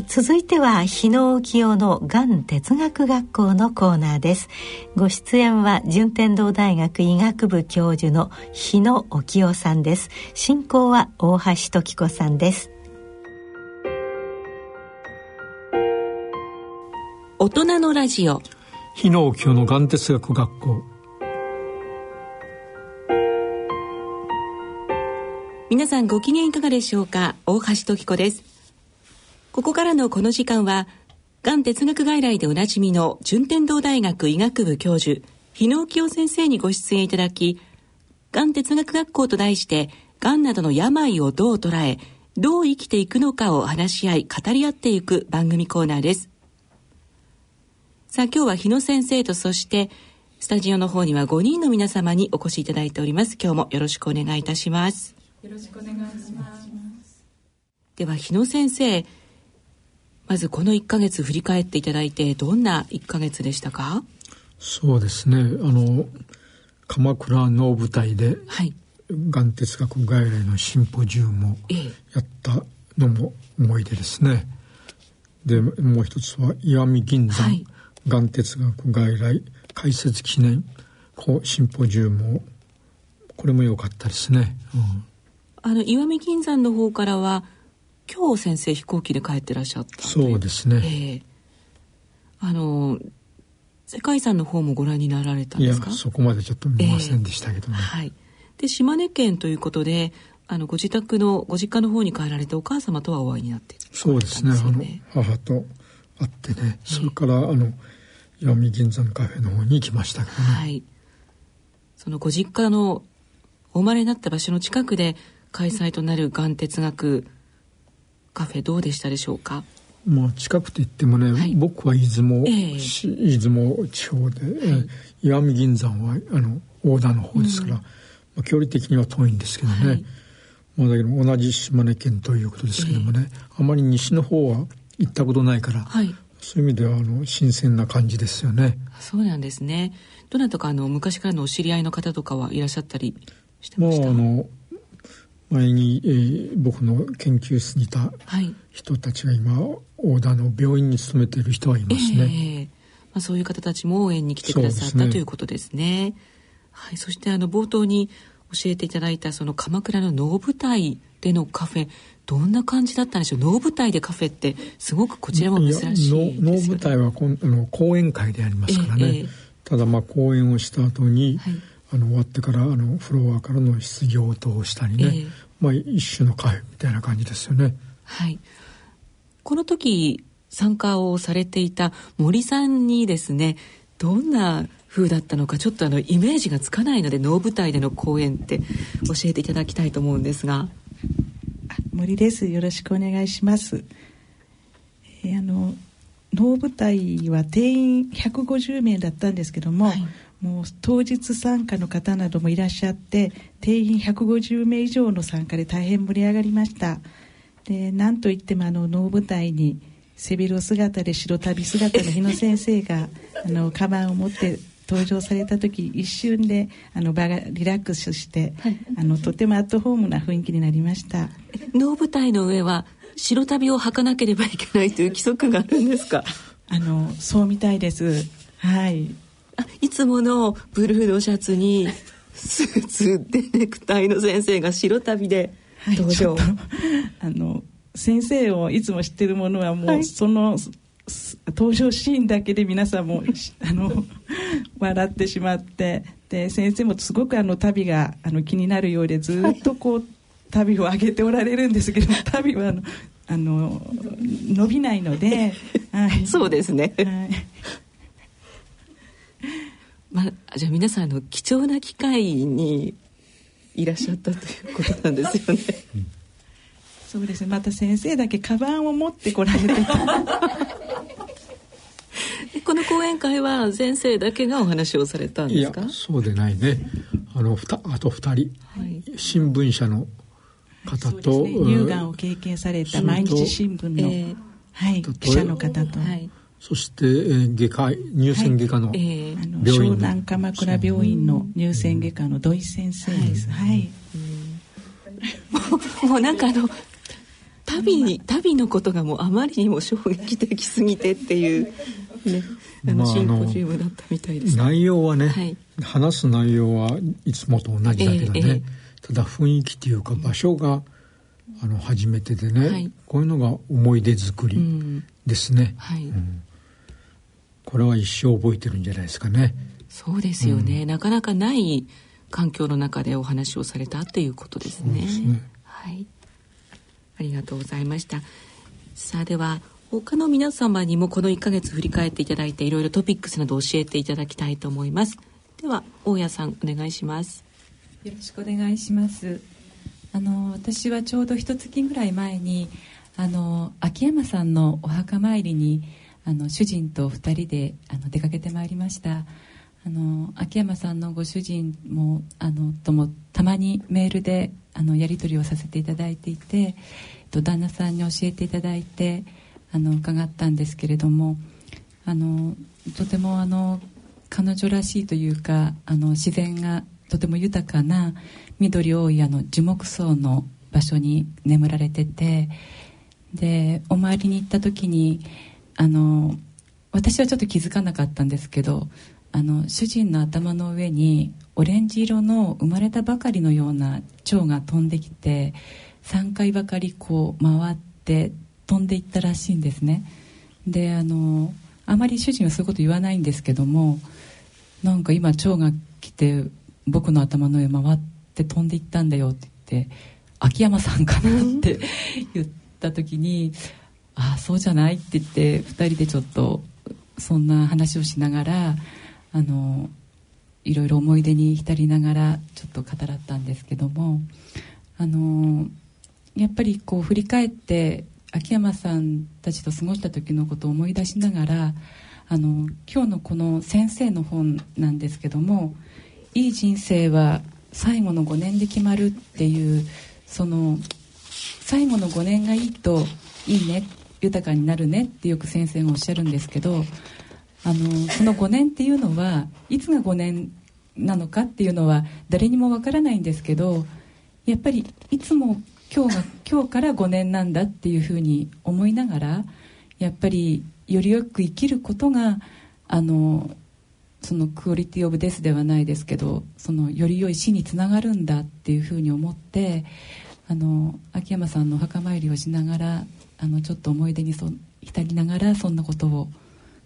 ー、続いては日野浮世のがん哲学学校のコーナーです。ご出演は順天堂大学医学部教授の日野浮世さんです。進行は大橋時子さんです。大人のラジオ。日野浮世のがん哲学学校。皆さんご機嫌いかがでしょうか？大橋時子ですここからのこの時間は、がん哲学外来でおなじみの順天堂大学医学部教授、日野清先生にご出演いただき、がん哲学学校と題して、がんなどの病をどう捉え、どう生きていくのかを話し合い、語り合っていく番組コーナーです。さあ今日は日野先生とそして、スタジオの方には5人の皆様にお越しいただいております。今日もよろしくお願いいたします。よろしくお願いします。では日野先生、まずこの1か月振り返っていただいてどんな1か月でしたか？そうですね。あの鎌倉の舞台で、はい、がん哲学外来のシンポジウムをやったのも思い出ですね。でもう一つは石見銀山、はい、がん哲学外来開設記念シンポジウムを。これも良かったですね。うん、あの石見銀山の方からは今日先生飛行機で帰ってらっしゃったそうですね、えー、あの世界遺産の方もご覧になられたんですか？そこまでちょっと見ませんでしたけどね、えー、はい。で島根県ということであのご自宅のご実家の方に帰られてお母様とはお会いになって、そうですね。あの母と会ってね、それからあの石見銀山カフェの方に行きましたけどね、はい、そのご実家のお生まれになった場所の近くで開催となるがん哲学カフェどうでしたでしょうか？まあ近くと言ってもね、はい、僕は出雲、えー、出雲地方で、はい、石見銀山はあの大田の方ですから、うん、まあ、距離的には遠いんですけどね、はい、まあ、だけど同じ島根県ということですけどもね、えー、あまり西の方は行ったことないから、はい、そういう意味ではあの新鮮な感じですよね。そうなんですね。どなたかあの昔からのお知り合いの方とかはいらっしゃったりしてました？まああの前に、えー、僕の研究室にいた人たちが今、大田の病院に勤めている人はいますね。えー、まあ、そういう方たちも応援に来てくださった、ね、ということですね。はい、そしてあの冒頭に教えていただいたその鎌倉の能舞台でのカフェどんな感じだったんでしょう？能舞台でカフェってすごくこちらも珍しい能舞台はこんあの講演会でありますからね、えー、ただまあ講演をした後に、はいあの終わってからあのフロアからの質疑応答をしたりね、えー、まあ一種の会みたいな感じですよね。はい。この時参加をされていた森さんにですね、どんな風だったのかちょっとあのイメージがつかないので能舞台での公演って教えていただきたいと思うんですが。森です。よろしくお願いします。えー、あの能舞台は定員150名だったんですけども、はいもう当日参加の方などもいらっしゃって定員150名以上の参加で大変盛り上がりました。でなんといってもあの能舞台に背広姿で白旅姿の日野先生が あのカバンを持って登場された時一瞬であの場がリラックスして、はい、あのとてもアットホームな雰囲気になりました。能舞台の上は白旅を履かなければいけないという規則があるんですか？あのそうみたいです。はいいつものブルーのシャツにスーツでネクタイの先生が白旅で登場、はい、あの先生をいつも知ってるものはもうその、はい、登場シーンだけで皆さんもあの笑ってしまってで先生もすごくあの旅があの気になるようでずっとこう、はい、旅を上げておられるんですけど旅はあのあの伸びないので、はい、そうですね、はいまあ、じゃあ皆さんあの貴重な機会にいらっしゃったということなんですよね。そうですね。また先生だけカバンを持ってこられてた。この講演会は先生だけがお話をされたんですか？そうでないね。あのふたあと二人、はい、新聞社の方と、ね、乳がんを経験された毎日新聞の、えー、はい、記者の方と。はいそして、えー、外科乳腺外科の病院、はい。えー、湘南鎌倉病院の乳腺外科の土井先生です。はい。もうもうなんかあの旅に旅のことがもうあまりにも衝撃的すぎてっていうねあのシンポジウムだったみたいです、内容はね、はい、話す内容はいつもと同じだけどね、えーえー、ただ雰囲気っていうか場所があの初めてでね、はい、こういうのが思い出作りですね、うんはい。うん、これは一生覚えてるんじゃないですかねそうですよね、うん、なかなかない環境の中でお話をされたということですね。すねはい。ありがとうございました。さあでは他の皆様にもこの1ヶ月振り返っていただいていろいろトピックスなど教えていただきたいと思います。では大家さんお願いします。よろしくお願いします。あの私はちょうど一月ぐらい前にあの秋山さんのお墓参りにあの主人と2人であの出かけてまいりました。あの秋山さんのご主人もあのともたまにメールであのやり取りをさせていただいていて旦那さんに教えていただいてあの伺ったんですけれどもあのとてもあの彼女らしいというかあの自然がとても豊かな緑多いあの樹木層の場所に眠られててでお参りに行った時にあの私はちょっと気づかなかったんですけどあの主人の頭の上にオレンジ色の生まれたばかりのような蝶が飛んできて3回ばかりこう回って飛んでいったらしいんですね。であのあまり主人はそういうこと言わないんですけどもなんか今蝶が来て僕の頭の上回って飛んでいったんだよって言って秋山さんかなって 言った時に「ああそうじゃない」って言って2人でちょっとそんな話をしながらあのいろいろ思い出に浸りながらちょっと語らったんですけどもあのやっぱりこう振り返って秋山さんたちと過ごした時のことを思い出しながらあの今日のこの先生の本なんですけども「いい人生は最後の5年で決まる」っていうその最後の5年がいいといいねっ豊かになるねってよく先生がおっしゃるんですけどあのその5年っていうのはいつが5年なのかっていうのは誰にもわからないんですけどやっぱりいつも今日が今日から5年なんだっていうふうに思いながらやっぱりよりよく生きることがあのそのクオリティオブデスではないですけどそのより良い死につながるんだっていうふうに思ってあの秋山さんのお墓参りをしながらあのちょっと思い出にそ浸りながらそんなことを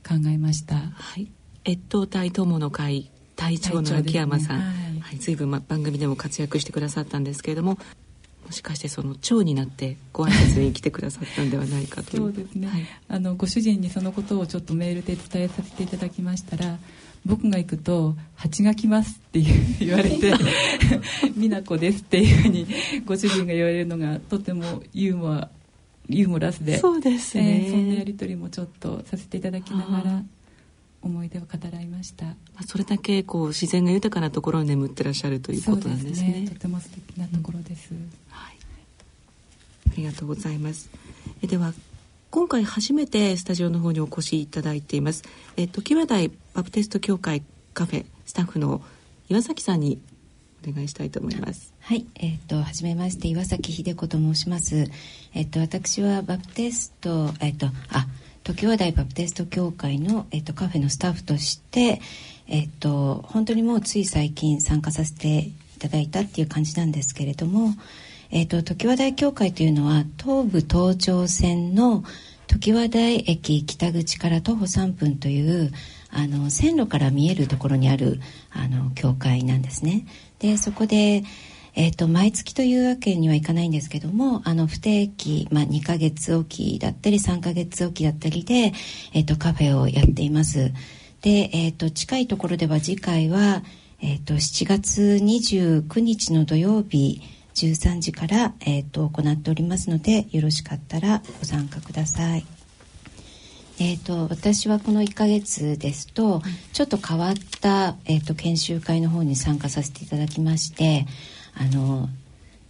考えました。はい、越冬隊友の会隊長の秋山さん、ね、はい、はい、随分、ま、番組でも活躍してくださったんですけれどももしかしてその長になってご挨拶に来てくださったんではないかと そうですね、はい、あのご主人にそのことをちょっとメールで伝えさせていただきましたら僕が行くと「蜂が来ます」って言われて「美奈子です」っていうふうにご主人が言われるのがとてもユーモアユーモラスでそうですね、えー、そんなやり取りもちょっとさせていただきながら思い出を語らいました。それだけこう自然が豊かなところに眠ってらっしゃるということなんですね、ね、とても素敵なところです、うん、はい、ありがとうございます。えでは今回初めてスタジオの方にお越しいただいていますえ時和台バプテスト協会カフェスタッフの岩崎さんにお願いしたいと思います。はい、えっ、ー、と初めまして岩崎秀子と申します。えっ、ー、と私はバプテストえっ、ー、とあ時和大バプテスト協会のえっ、とカフェのスタッフとしてえっ、と本当にもうつい最近参加させていただいたっていう感じなんですけれども、えっ、と時和大協会というのは東武東上線の時和台駅北口から徒歩3分というあの線路から見えるところにあるあの教会なんですね。でそこでえーと、毎月というわけにはいかないんですけどもあの不定期、まあ、2ヶ月おきだったり3ヶ月おきだったりで、えーと、カフェをやっていますで、えーと、近いところでは次回は、えー、と7月29日の土曜日13時から、えー、と行っておりますのでよろしかったらご参加ください。えーと、私はこの1ヶ月ですと、ちょっと変わった、えーと、研修会の方に参加させていただきましてあの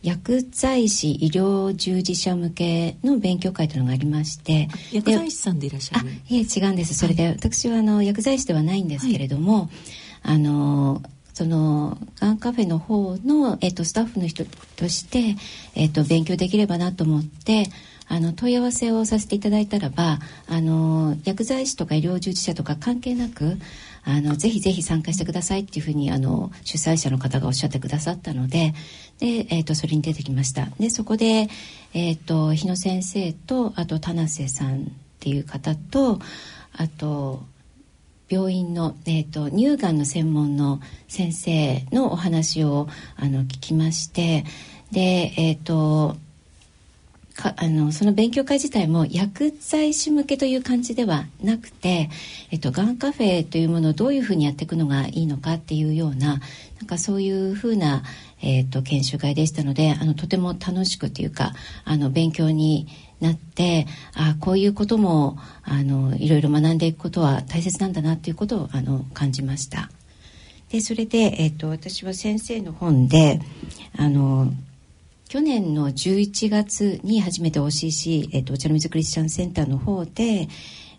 薬剤師医療従事者向けの勉強会というのがありまして薬剤師さんでいらっしゃる？いえ違うんです。それで、はい、私はあの薬剤師ではないんですけれども、はい、あのそのがんカフェの方の、えっと、スタッフの人として、えっと、勉強できればなと思ってあの問い合わせをさせていただいたらばあの薬剤師とか医療従事者とか関係なくあのぜひぜひ参加してくださいっていうふうにあの主催者の方がおっしゃってくださったのでで、えーと、それに出てきました。でそこで、えーと、日野先生とあと田瀬さんっていう方とあと病院の、えーと、乳がんの専門の先生のお話をあの聞きましてでえっ、ー、とかあのその勉強会自体も薬剤師向けという感じではなくて、えっと、がんカフェというものをどういうふうにやっていくのがいいのかっていうようななんかそういうふうな、えっと、研修会でしたのであのとても楽しくというかあの勉強になってあこういうこともあのいろいろ学んでいくことは大切なんだなということをあの感じました。でそれで、えっと、私は先生の本であの去年の11月に初めて OCC、えっと、お茶の水クリスチャンセンターの方で、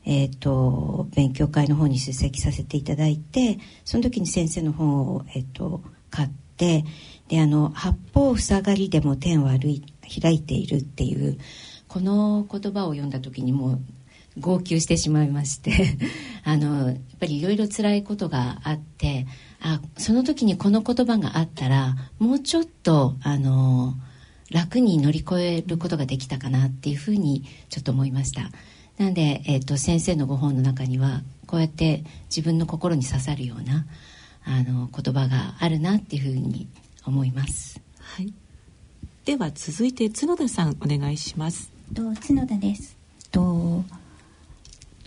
えっと、勉強会の方に出席させていただいてその時に先生の本を、えっと、買ってであの「八方塞がりでも天は歩い開いている」っていうこの言葉を読んだ時にもう号泣してしまいまして あのやっぱりいろいろ辛いことがあってあその時にこの言葉があったらもうちょっとあの楽に乗り越えることができたかなっていうふうにちょっと思いました。なんで、えーと、先生のご本の中にはこうやって自分の心に刺さるようなあの言葉があるなっていうふうに思います、はい、では続いて角田さんお願いします。と角田です。と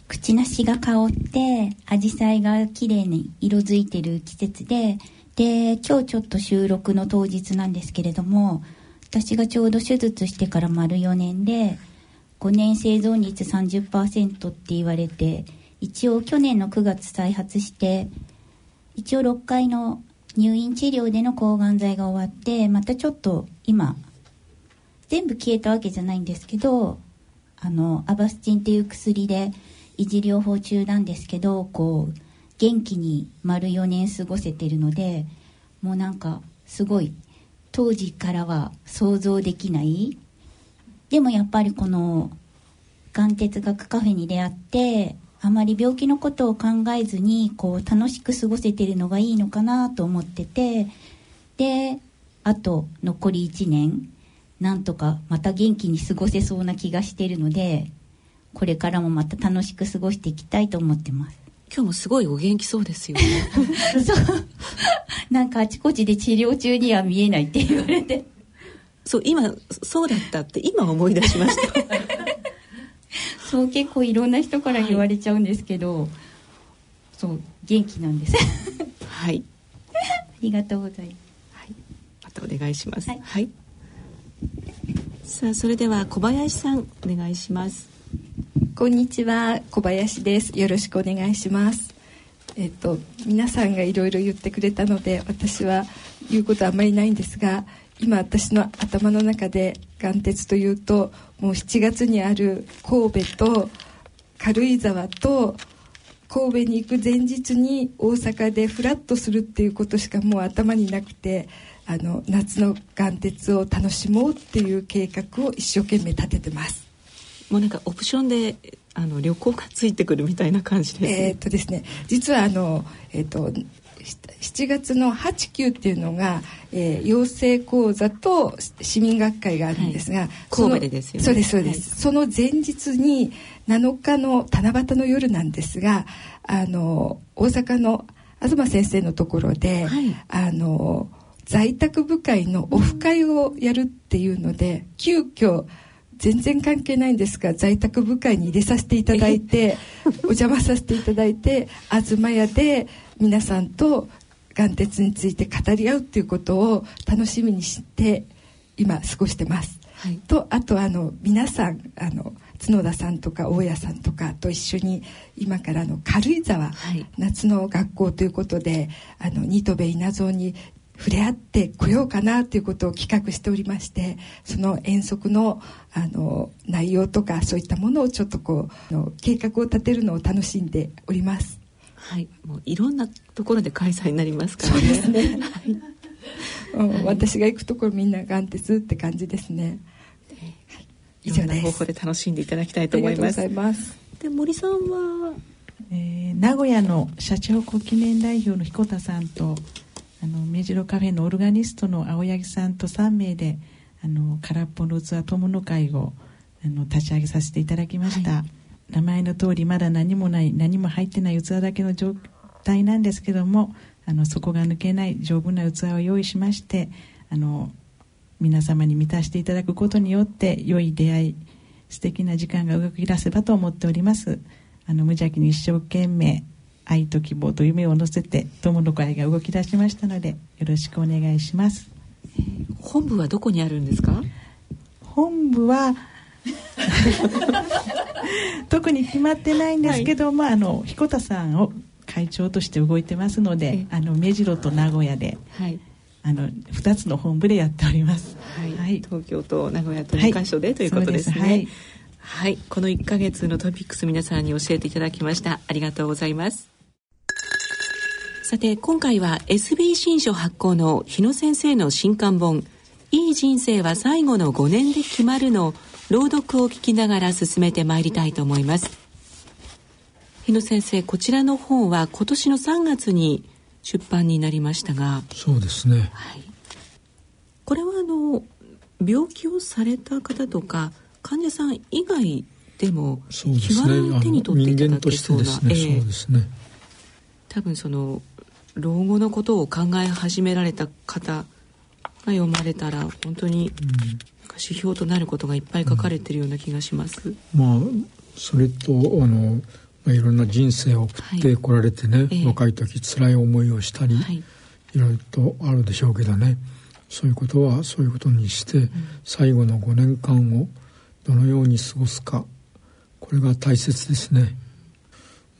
口なしが香って紫陽花が綺麗に色づいてる季節でで今日ちょっと収録の当日なんですけれども私がちょうど手術してから丸4年で5年生存率30%って言われて一応去年の9月再発して一応6回の入院治療での抗がん剤が終わってまたちょっと今全部消えたわけじゃないんですけどあのアバスチンっていう薬で維持療法中なんですけどこう元気に丸4年過ごせてるのでもうなんかすごい当時からは想像できない。でもやっぱりこのがん哲学カフェに出会ってあまり病気のことを考えずにこう楽しく過ごせてるのがいいのかなと思っててであと残り1年なんとかまた元気に過ごせそうな気がしてるのでこれからもまた楽しく過ごしていきたいと思ってます。今日もすごいお元気そうですよね。そう。なんかあちこちで治療中には見えないって言われて。そう今そうだったって今思い出しました。そう結構いろんな人から言われちゃうんですけど、はい、そう元気なんです。はい。ありがとうございます、はい、またお願いします、はい、はい、さあそれでは小林さんお願いします。こんにちは小林です。よろしくお願いします。えっと皆さんがいろいろ言ってくれたので私は言うことはあんまりないんですが今私の頭の中で眼鉄というともう7月にある神戸と軽井沢と神戸に行く前日に大阪でフラッとするっていうことしかもう頭になくてあの夏の眼鉄を楽しもうっていう計画を一生懸命立ててます。もうなんかオプションであの旅行がついてくるみたいな感じです、ね、えっとですね実はあのえっ、と7月の8、9っていうのが、えー、養成講座と市民学会があるんですが、はい、神戸でですよね。そうですそうです、はい、その前日に7日の七夕の夜なんですがあの大阪の東先生のところで、はい、あの在宅部会のオフ会をやるっていうので急遽全然関係ないんですが在宅部会に入れさせていただいて お邪魔させていただいて東屋で皆さんと眼鉄について語り合うっていうことを楽しみにして今過ごしてます。はい、とあとあの皆さんあの角田さんとか大家さんとかと一緒に今からの軽井沢、はい、夏の学校ということであの新渡戸稲造に触れ合ってこようかなということを企画しておりましてその遠足のあの内容とかそういったものをちょっとこう計画を立てるのを楽しんでおります。はい、もういろんなところで開催になりますからね。そうですね。はい、私が行くところみんな眼鉄って感じですね。はい、いろんな方法で楽しんでいただきたいと思います。ますで森さんは、えー、名古屋の社長国記念代表の彦田さんとあの目白カフェのオルガニストの青柳さんと3名であの空っぽの器友の会をあの立ち上げさせていただきました、はい、名前の通りまだ何もない何も入ってない器だけの状態なんですけどもあの底が抜けない丈夫な器を用意しましてあの皆様に満たしていただくことによって良い出会い素敵な時間が動き出せばと思っております。あの無邪気に一生懸命愛と希望と夢を乗せて友の会が動き出しましたのでよろしくお願いします。本部はどこにあるんですか？本部は 特に決まってないんですけど、はい、まああの彦田さんを会長として動いてますので、あの目白と名古屋で、はい、あの2つの本部でやっております、はい、はい、東京と名古屋と2カ所で、はい、ということですね。はい、はい、この1か月のトピックス皆さんに教えていただきました。ありがとうございますさて今回は SB 新書発行の日野先生の新刊本「いい人生は最後の5年で決まる」の朗読を聞きながら進めてまいりたいと思います。日野先生こちらの本は今年の3月に出版になりましたが。そうですね、はい、これはあの病気をされた方とか患者さん以外でも気軽に手に取っていただけそうな、ね、そうですね。多分その老後のことを考え始められた方が読まれたら本当に指標となることがいっぱい書かれてるような気がします。うん、まあそれとあの、まあ、いろんな人生を送ってこられてね、はい、若い時辛い思いをしたり、はい、いろいろとあるでしょうけどねそういうことはそういうことにして、うん、最後の5年間をどのように過ごすかこれが大切ですね。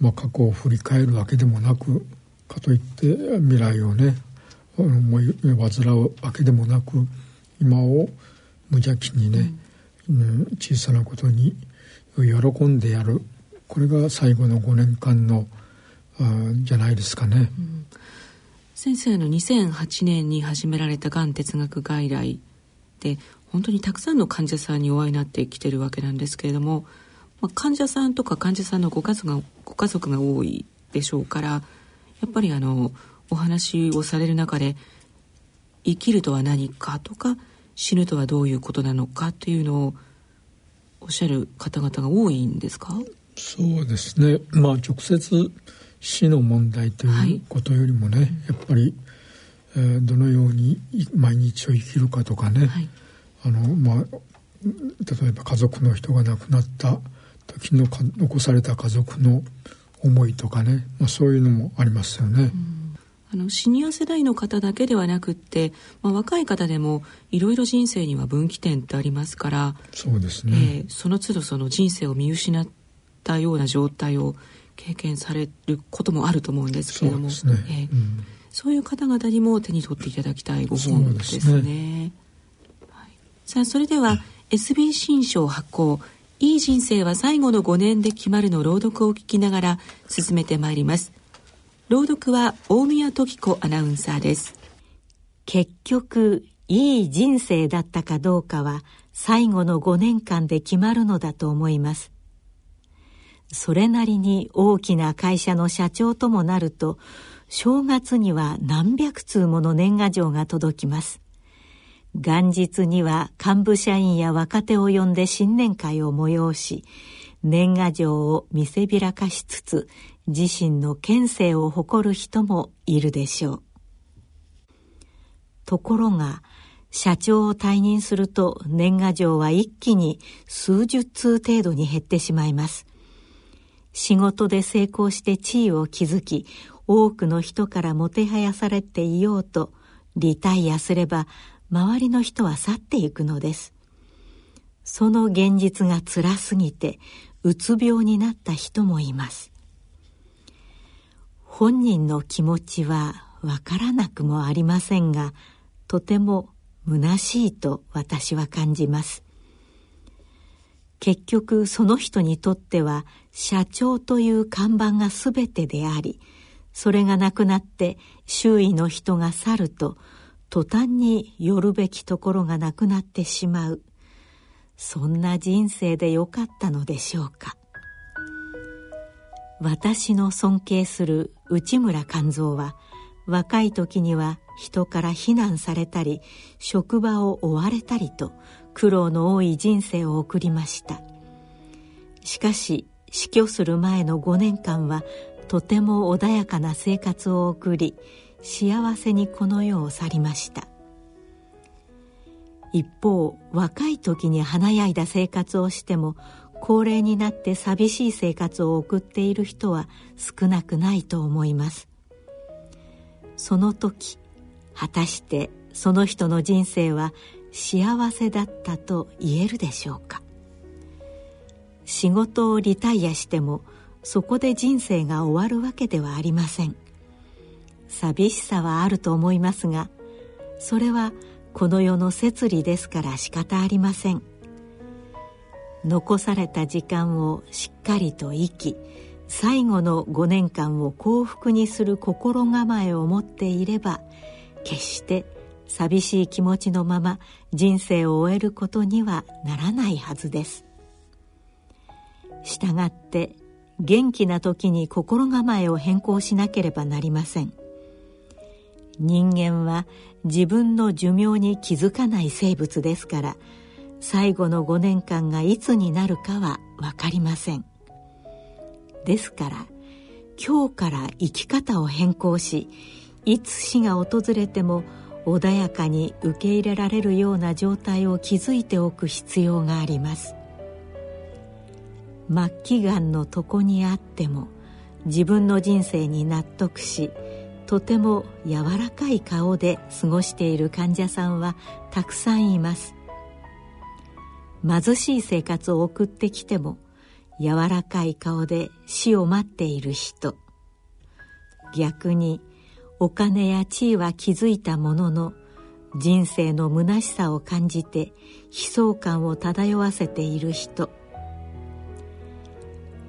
まあ、過去を振り返るわけでもなくかといって未来をね思い患うわけでもなく今を無邪気にね、うん、小さなことに喜んでやる。これが最後の5年間のあじゃないですかね、うん、先生の2008年に始められたがん哲学外来で本当にたくさんの患者さんにお会いになってきてるわけなんですけれども、まあ、患者さんとか患者さんのご家族がご家族が多いでしょうからやっぱりあのお話をされる中で生きるとは何かとか死ぬとはどういうことなのかというのをおっしゃる方々が多いんですか？そうですね。まあ直接死の問題ということよりもね、はい、やっぱり、えー、どのように毎日を生きるかとかね、はい、あのまあ例えば家族の人が亡くなった時の残された家族の思いとかね、まあ、そういうのもありますよね。あのシニア世代の方だけではなくって、まあ、若い方でもいろいろ人生には分岐点ってありますからそうですね、えー、その都度その人生を見失ったような状態を経験されることもあると思うんですけれどもそう、ね。えーうん、そういう方々にも手に取っていただきたいご本ですね。すね。はい、さあそれでは SB 新書発行いい人生は最後の5年で決まるの朗読を聞きながら進めてまいります。朗読は大宮時子アナウンサーです。結局、いい人生だったかどうかは最後の5年間で決まるのだと思います。それなりに大きな会社の社長ともなると、正月には何百通もの年賀状が届きます。元日には幹部社員や若手を呼んで新年会を催し、年賀状を見せびらかしつつ、自身の権勢を誇る人もいるでしょう。ところが、社長を退任すると年賀状は一気に数十通程度に減ってしまいます。仕事で成功して地位を築き、多くの人からもてはやされていようと、リタイアすれば周りの人は去っていくのです。その現実が辛すぎてうつ病になった人もいます。本人の気持ちはわからなくもありませんがとても虚しいと私は感じます。結局その人にとっては社長という看板が全てでありそれがなくなって周囲の人が去ると途端に寄るべきところがなくなってしまう。そんな人生でよかったのでしょうか。私の尊敬する内村勘三は若い時には人から非難されたり職場を追われたりと苦労の多い人生を送りました。しかし死去する前の5年間はとても穏やかな生活を送り幸せにこの世を去りました。一方若い時に華やいだ生活をしても高齢になって寂しい生活を送っている人は少なくないと思います。その時果たしてその人の人生は幸せだったと言えるでしょうか。仕事をリタイアしてもそこで人生が終わるわけではありません。寂しさはあると思いますがそれはこの世の摂理ですから仕方ありません。残された時間をしっかりと生き最後の5年間を幸福にする心構えを持っていれば決して寂しい気持ちのまま人生を終えることにはならないはずです。したがって元気な時に心構えを変更しなければなりません。人間は自分の寿命に気づかない生物ですから最後の5年間がいつになるかは分かりません。ですから今日から生き方を変更しいつ死が訪れても穏やかに受け入れられるような状態を築いておく必要があります。末期がんの床にあっても自分の人生に納得しとても柔らかい顔で過ごしている患者さんはたくさんいます。貧しい生活を送ってきても柔らかい顔で死を待っている人。逆にお金や地位は築いたものの人生の虚しさを感じて悲壮感を漂わせている人。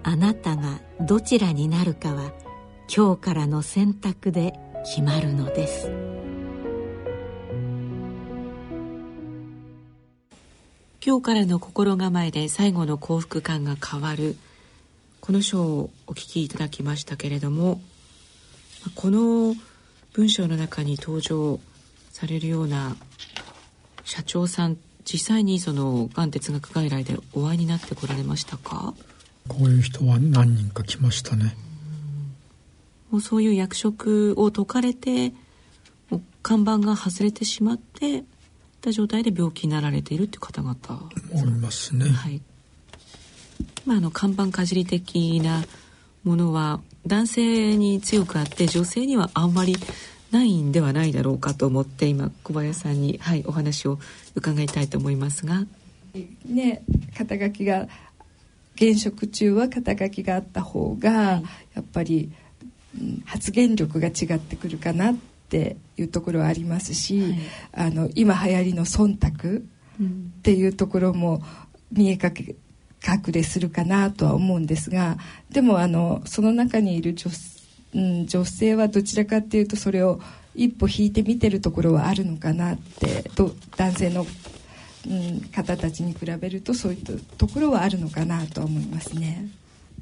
あなたがどちらになるかは今日からの選択で決まるのです。今日からの心構えで最後の幸福感が変わる。この章をお聞きいただきましたけれどもこの文章の中に登場されるような社長さん実際にそのがん哲学外来でお会いになってこられましたか？こういう人は何人か来ましたねもうそういう役職を解かれてもう看板が外れてしまってた状態で病気になられているっていう方々。おりますね。はい。まああの看板かじり的なものは男性に強くあって女性にはあんまりないんではないだろうかと思って今小林さんに、はい、お話を伺いたいと思いますが。ね肩書きが現職中は肩書きがあった方が、はい、やっぱり、うん、発言力が違ってくるかなっていうところはありますし、はい、あの今流行りの忖度っていうところも見えかけ隠れするかなとは思うんですがでもあのその中にいる女,、うん、女性はどちらかっていうとそれを一歩引いて見てるところはあるのかなって男性の、うん、方たちに比べるとそういったところはあるのかなとは思いますね。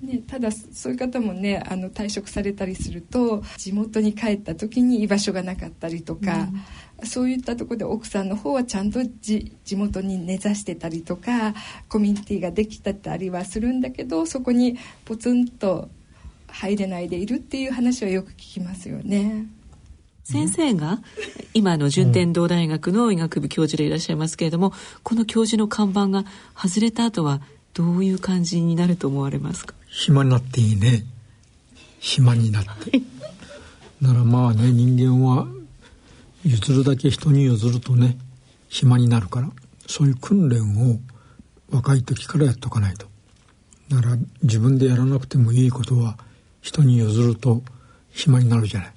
ね、ただそういう方もねあの退職されたりすると地元に帰った時に居場所がなかったりとか、うん、そういったところで奥さんの方はちゃんと地元に根ざしてたりとかコミュニティができたりはするんだけどそこにポツンと入れないでいるっていう話はよく聞きますよね。先生が今の順天堂大学の医学部教授でいらっしゃいますけれども、この教授の看板が外れた後はどういう感じになると思われますか？暇になっていいね。暇になって。ならまあね人間は譲るだけ人に譲るとね暇になるから。そういう訓練を若い時からやっとかないと。だから自分でやらなくてもいいことは人に譲ると暇になるじゃない。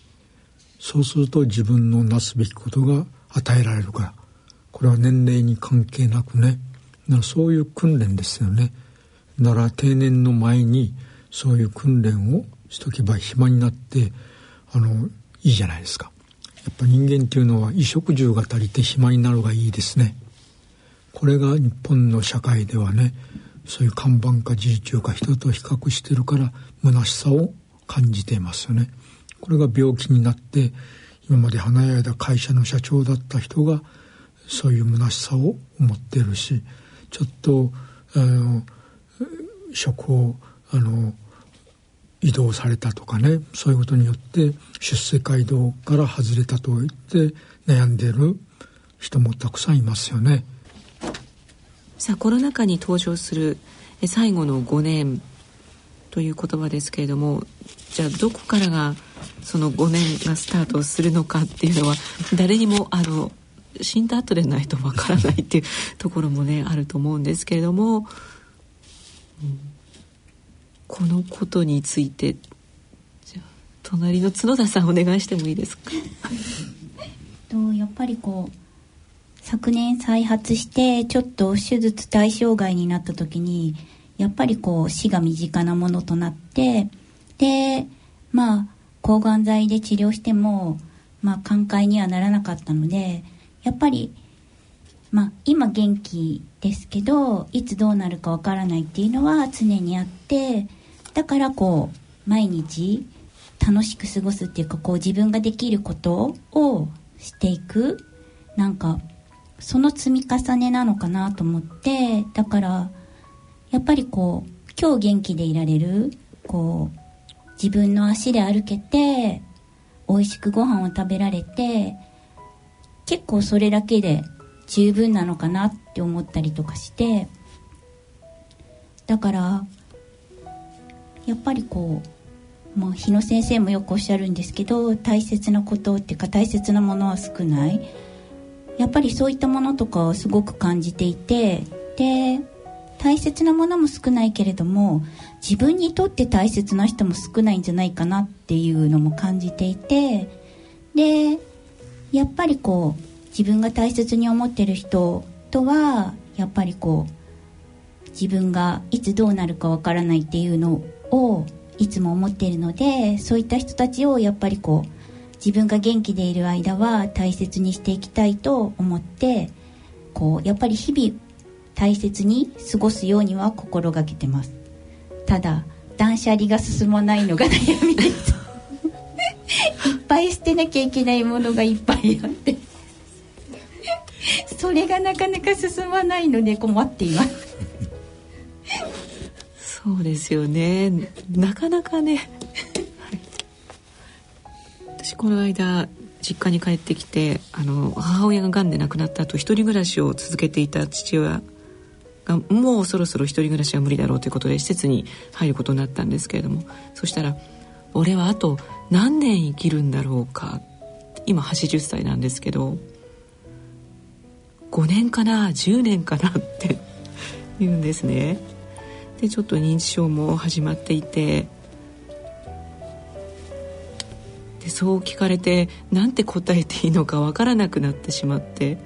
そうすると自分のなすべきことが与えられるから。これは年齢に関係なくね。なそういう訓練ですよね。なら定年の前にそういう訓練をしとけば暇になってあのいいじゃないですか。やっぱ人間っていうのは衣食住が足りて暇になるがいいですね。これが日本の社会ではねそういう看板か事実か人と比較してるから虚しさを感じていますよね。これが病気になって今まで華やいだ会社の社長だった人がそういう虚しさを持ってるしちょっとあの職をあの移動されたとかねそういうことによって出世街道から外れたと言って悩んでる人もたくさんいますよね。さあコロナ禍に登場する最後の5年という言葉ですけれどもじゃあどこからがその5年がスタートするのかっていうのは誰にもあの死んだ後でないとわからないっていうところもねあると思うんですけれども、このことについてじゃあ隣の角田さんお願いしてもいいですか？とやっぱりこう昨年再発してちょっと手術対象外になった時にやっぱりこう死が身近なものとなってでまあ抗がん剤で治療してもまあ寛解にはならなかったのでやっぱりまあ今元気ですけどいつどうなるかわからないっていうのは常にあってだからこう毎日楽しく過ごすっていうかこう自分ができることをしていく。なんかその積み重ねなのかなと思ってだからやっぱりこう今日元気でいられるこう自分の足で歩けて美味しくご飯を食べられて結構それだけで十分なのかなって思ったりとかしてだからやっぱりこうもう日野先生もよくおっしゃるんですけど大切なことっていうか大切なものは少ない。やっぱりそういったものとかをすごく感じていてで大切なものも少ないけれども自分にとって大切な人も少ないんじゃないかなっていうのも感じていてでやっぱりこう自分が大切に思ってる人とはやっぱりこう自分がいつどうなるかわからないっていうのをいつも思っているのでそういった人たちをやっぱりこう自分が元気でいる間は大切にしていきたいと思ってこうやっぱり日々大切に過ごすようには心がけてます。ただ断捨離が進まないのが悩みです。いっぱい捨てなきゃいけないものがいっぱいあって。それがなかなか進まないので困っています。そうですよね。なかなかね。私この間実家に帰ってきてあの母親ががんで亡くなった後一人暮らしを続けていた父親がもうそろそろ一人暮らしは無理だろうということで施設に入ることになったんですけれどもそしたら「俺はあと何年生きるんだろうか」今80歳なんですけど5年かな10年かなって 言うんですね。でちょっと認知症も始まっていて。でそう聞かれてなんて答えていいのかわからなくなってしまって。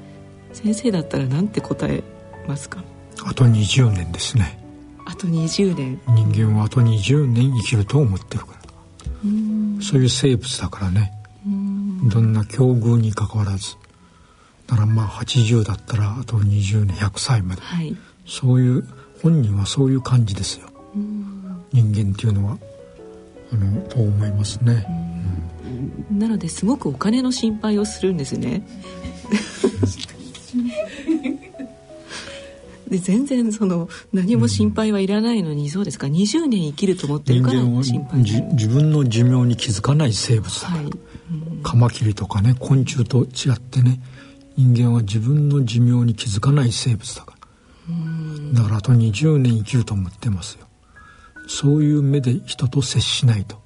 先生だったらなんて答えますか？あと20年ですね。あと20年。人間はあと20年生きると思ってるから。そういう生物だからね。どんな境遇にかかわらずだからまあ80だったらあと20年100歳まで、はい、そういう本人はそういう感じですよ。人間っていうのは。あのと思いますね。なのですごくお金の心配をするんですね。で全然その何も心配はいらないのに、うん、そうですか。20年生きると思ってるから心配自分の寿命に気づかない生物だから、はい。うん、カマキリとかね昆虫と違ってね人間は自分の寿命に気づかない生物だから、うん、だからあと20年生きると思ってますよ。そういう目で人と接しないと。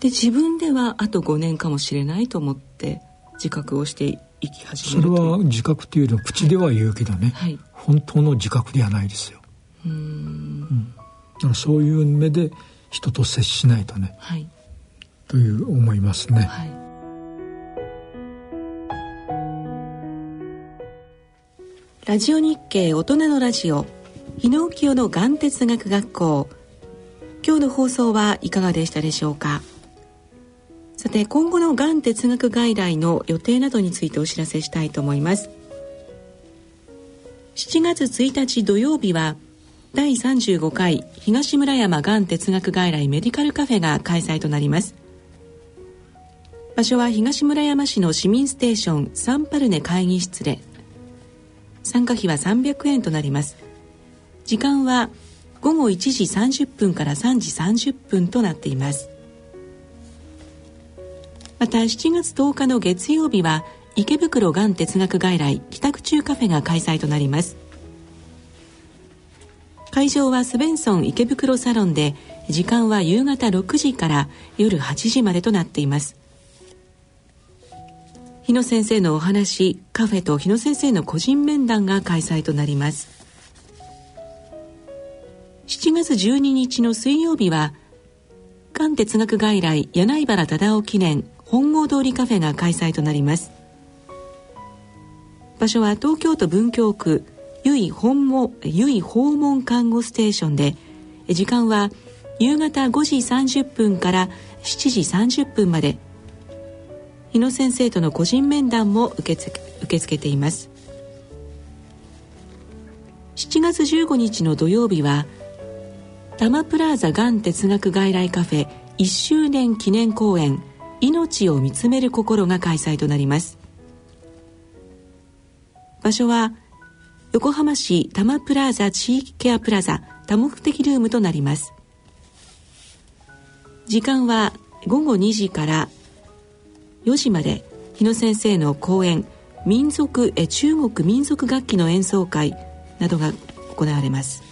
で自分ではあと5年かもしれないと思って自覚をしていき始めるそれは自覚というよりも口では言うけどね、はい、本当の自覚ではないですよ。うん。うん、だからそういう目で人と接しないとね、はい、という思いますね。はい。ラジオ日経大人のラジオ日野浮世のがん哲学学校。今日の放送はいかがでしたでしょうか。さて今後のがん哲学外来の予定などについてお知らせしたいと思います。7月1日土曜日は第35回東村山がん哲学外来メディカルカフェが開催となります。場所は東村山市の市民ステーションサンパルネ会議室で参加費は300円となります。時間は午後1時30分から3時30分となっています。また7月10日の月曜日は池袋がん哲学外来帰宅中カフェが開催となります。会場はスベンソン池袋サロンで時間は夕方6時から夜8時までとなっています。日野先生のお話カフェと日野先生の個人面談が開催となります。7月12日の水曜日はがん哲学外来柳原忠夫記念本郷通りカフェが開催となります。場所は東京都文京区由比訪問看護ステーションで時間は夕方5時30分から7時30分まで。日野先生との個人面談も受け付け受け付けています。7月15日の土曜日は多摩プラーザがん哲学外来カフェ1周年記念公演「命を見つめる心」が開催となります。場所は横浜市多摩プラーザ地域ケアプラザ多目的ルームとなります。時間は午後2時から4時まで日野先生の講演民族え中国民族楽器の演奏会などが行われます。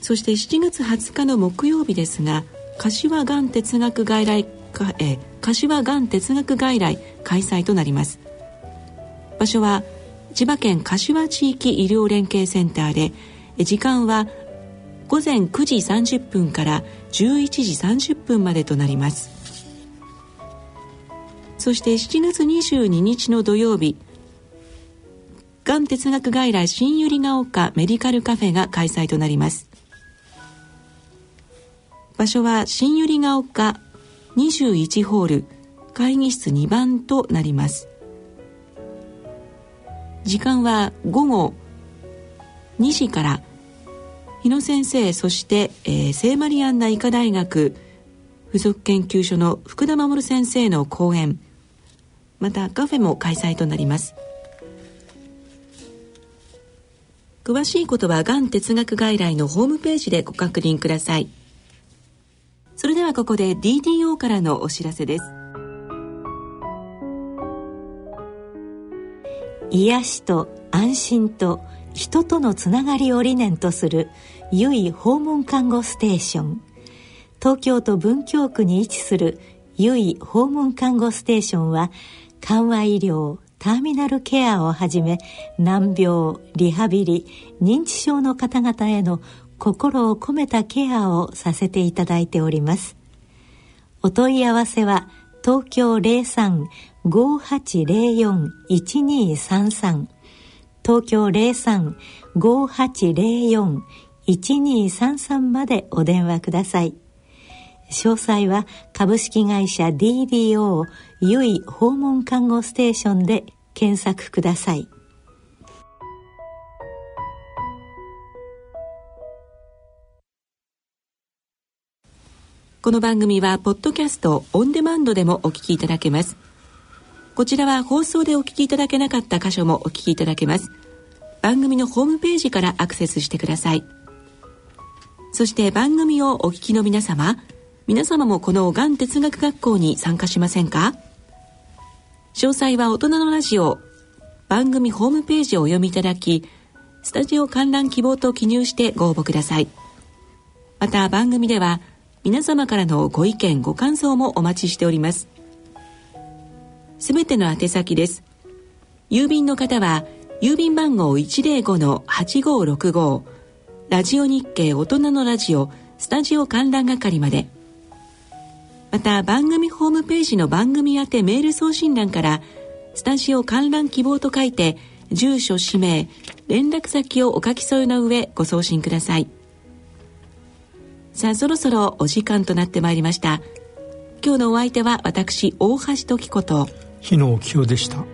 そして7月20日の木曜日ですが柏がん哲学外来かえ柏がん哲学外来開催となります。場所は千葉県柏地域医療連携センターで時間は午前9時30分から11時30分までとなります。そして7月22日の土曜日がん哲学外来新百合ヶ丘メディカルカフェが開催となります。場所は新百合ヶ丘21ホール会議室2番となります。時間は午後2時から日野先生そして、えー、聖マリアンナ医科大学附属研究所の福田守先生の講演。またカフェも開催となります。詳しいことはがん哲学外来のホームページでご確認ください。それではここで DDO からのお知らせです。癒しと安心と人とのつながりを理念とする由い訪問看護ステーション。東京都文京区に位置する由い訪問看護ステーションは緩和医療ターミナルケアをはじめ難病リハビリ認知症の方々への心を込めたケアをさせていただいております。お問い合わせは東京03-5804-1233東京03-5804-1233までお電話ください。詳細は株式会社 DDO ゆい訪問看護ステーションで検索ください。この番組はポッドキャストオンデマンドでもお聞きいただけます。こちらは放送でお聞きいただけなかった箇所もお聞きいただけます。番組のホームページからアクセスしてください。そして番組をお聞きの皆様皆様もこのがん哲学学校に参加しませんか？詳細は大人のラジオ番組ホームページをお読みいただきスタジオ観覧希望と記入してご応募ください。また番組では皆様からのご意見ご感想もお待ちしております。すべての宛先です。郵便の方は郵便番号105-8565ラジオ日経大人のラジオスタジオ観覧係まで。また番組ホームページの番組宛てメール送信欄からスタジオ観覧希望と書いて住所氏名連絡先をお書き添えの上ご送信ください。さあそろそろお時間となってまいりました。今日のお相手は私大橋時子と日野清でした。